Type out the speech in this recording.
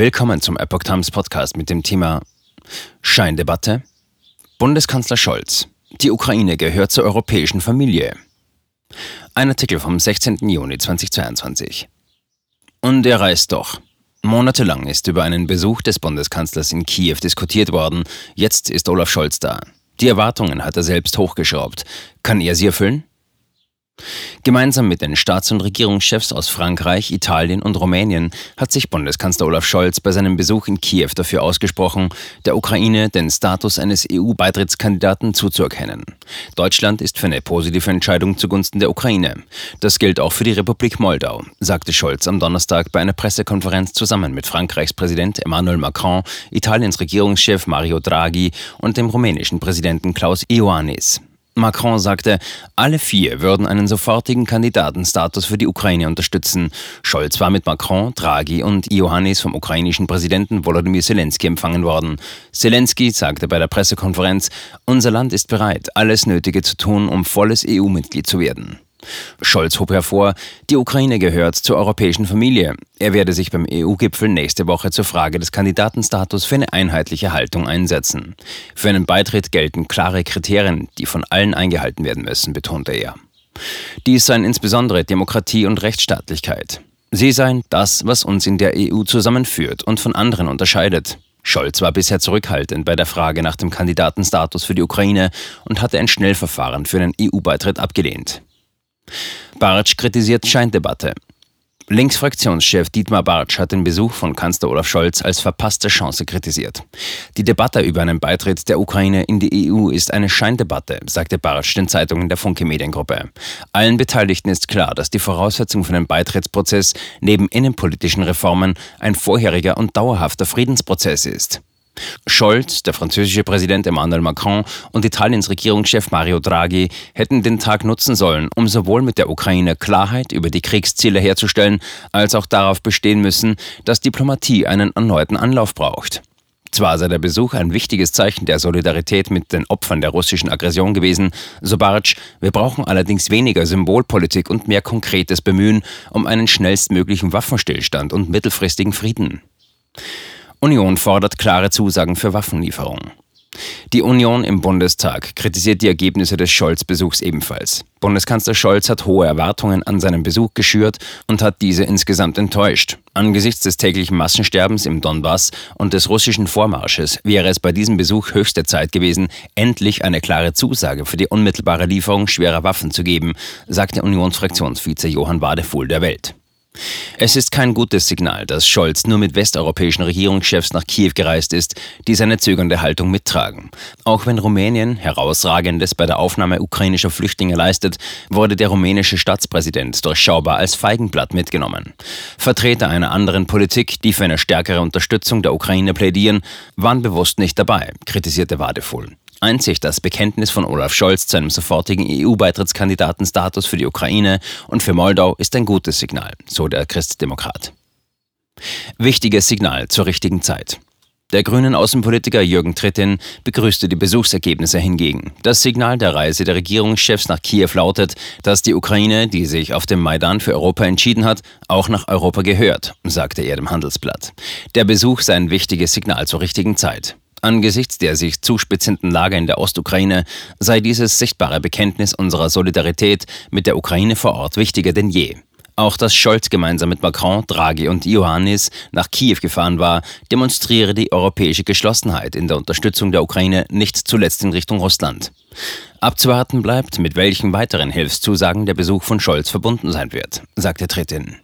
Willkommen zum Epoch Times Podcast mit dem Thema Scheindebatte. Bundeskanzler Scholz. Die Ukraine gehört zur europäischen Familie. Ein Artikel vom 16. Juni 2022. Und er reist doch. Monatelang ist über einen Besuch des Bundeskanzlers in Kiew diskutiert worden. Jetzt ist Olaf Scholz da. Die Erwartungen hat er selbst hochgeschraubt. Kann er sie erfüllen? Gemeinsam mit den Staats- und Regierungschefs aus Frankreich, Italien und Rumänien hat sich Bundeskanzler Olaf Scholz bei seinem Besuch in Kiew dafür ausgesprochen, der Ukraine den Status eines EU-Beitrittskandidaten zuzuerkennen. Deutschland ist für eine positive Entscheidung zugunsten der Ukraine. Das gilt auch für die Republik Moldau, sagte Scholz am Donnerstag bei einer Pressekonferenz zusammen mit Frankreichs Präsident Emmanuel Macron, Italiens Regierungschef Mario Draghi und dem rumänischen Präsidenten Klaus Ioannis. Macron sagte, alle vier würden einen sofortigen Kandidatenstatus für die Ukraine unterstützen. Scholz war mit Macron, Draghi und Iohannis vom ukrainischen Präsidenten Volodymyr Zelensky empfangen worden. Zelensky sagte bei der Pressekonferenz, unser Land ist bereit, alles Nötige zu tun, um volles EU-Mitglied zu werden. Scholz hob hervor, die Ukraine gehört zur europäischen Familie. Er werde sich beim EU-Gipfel nächste Woche zur Frage des Kandidatenstatus für eine einheitliche Haltung einsetzen. Für einen Beitritt gelten klare Kriterien, die von allen eingehalten werden müssen, betonte er. Dies seien insbesondere Demokratie und Rechtsstaatlichkeit. Sie seien das, was uns in der EU zusammenführt und von anderen unterscheidet. Scholz war bisher zurückhaltend bei der Frage nach dem Kandidatenstatus für die Ukraine und hatte ein Schnellverfahren für einen EU-Beitritt abgelehnt. Bartsch kritisiert Scheindebatte. Linksfraktionschef Dietmar Bartsch hat den Besuch von Kanzler Olaf Scholz als verpasste Chance kritisiert. Die Debatte über einen Beitritt der Ukraine in die EU ist eine Scheindebatte, sagte Bartsch den Zeitungen der Funke Mediengruppe. Allen Beteiligten ist klar, dass die Voraussetzung für den Beitrittsprozess neben innenpolitischen Reformen ein vorheriger und dauerhafter Friedensprozess ist. Scholz, der französische Präsident Emmanuel Macron und Italiens Regierungschef Mario Draghi hätten den Tag nutzen sollen, um sowohl mit der Ukraine Klarheit über die Kriegsziele herzustellen, als auch darauf bestehen müssen, dass Diplomatie einen erneuten Anlauf braucht. Zwar sei der Besuch ein wichtiges Zeichen der Solidarität mit den Opfern der russischen Aggression gewesen, so Bartsch, wir brauchen allerdings weniger Symbolpolitik und mehr konkretes Bemühen um einen schnellstmöglichen Waffenstillstand und mittelfristigen Frieden. Union fordert klare Zusagen für Waffenlieferungen. Die Union im Bundestag kritisiert die Ergebnisse des Scholz-Besuchs ebenfalls. Bundeskanzler Scholz hat hohe Erwartungen an seinen Besuch geschürt und hat diese insgesamt enttäuscht. Angesichts des täglichen Massensterbens im Donbass und des russischen Vormarsches wäre es bei diesem Besuch höchste Zeit gewesen, endlich eine klare Zusage für die unmittelbare Lieferung schwerer Waffen zu geben, sagte Unionsfraktionsvize Johann Wadefuhl der Welt. Es ist kein gutes Signal, dass Scholz nur mit westeuropäischen Regierungschefs nach Kiew gereist ist, die seine zögernde Haltung mittragen. Auch wenn Rumänien herausragendes bei der Aufnahme ukrainischer Flüchtlinge leistet, wurde der rumänische Staatspräsident durchschaubar als Feigenblatt mitgenommen. Vertreter einer anderen Politik, die für eine stärkere Unterstützung der Ukraine plädieren, waren bewusst nicht dabei, kritisierte Wadefuhl. Einzig das Bekenntnis von Olaf Scholz zu einem sofortigen EU-Beitrittskandidatenstatus für die Ukraine und für Moldau ist ein gutes Signal, so der Christdemokrat. Wichtiges Signal zur richtigen Zeit. Der grünen Außenpolitiker Jürgen Trittin begrüßte die Besuchsergebnisse hingegen. Das Signal der Reise der Regierungschefs nach Kiew lautet, dass die Ukraine, die sich auf dem Maidan für Europa entschieden hat, auch nach Europa gehört, sagte er dem Handelsblatt. Der Besuch sei ein wichtiges Signal zur richtigen Zeit. Angesichts der sich zuspitzenden Lage in der Ostukraine sei dieses sichtbare Bekenntnis unserer Solidarität mit der Ukraine vor Ort wichtiger denn je. Auch dass Scholz gemeinsam mit Macron, Draghi und Iohannis nach Kiew gefahren war, demonstriere die europäische Geschlossenheit in der Unterstützung der Ukraine nicht zuletzt in Richtung Russland. Abzuwarten bleibt, mit welchen weiteren Hilfszusagen der Besuch von Scholz verbunden sein wird, sagte Trittin.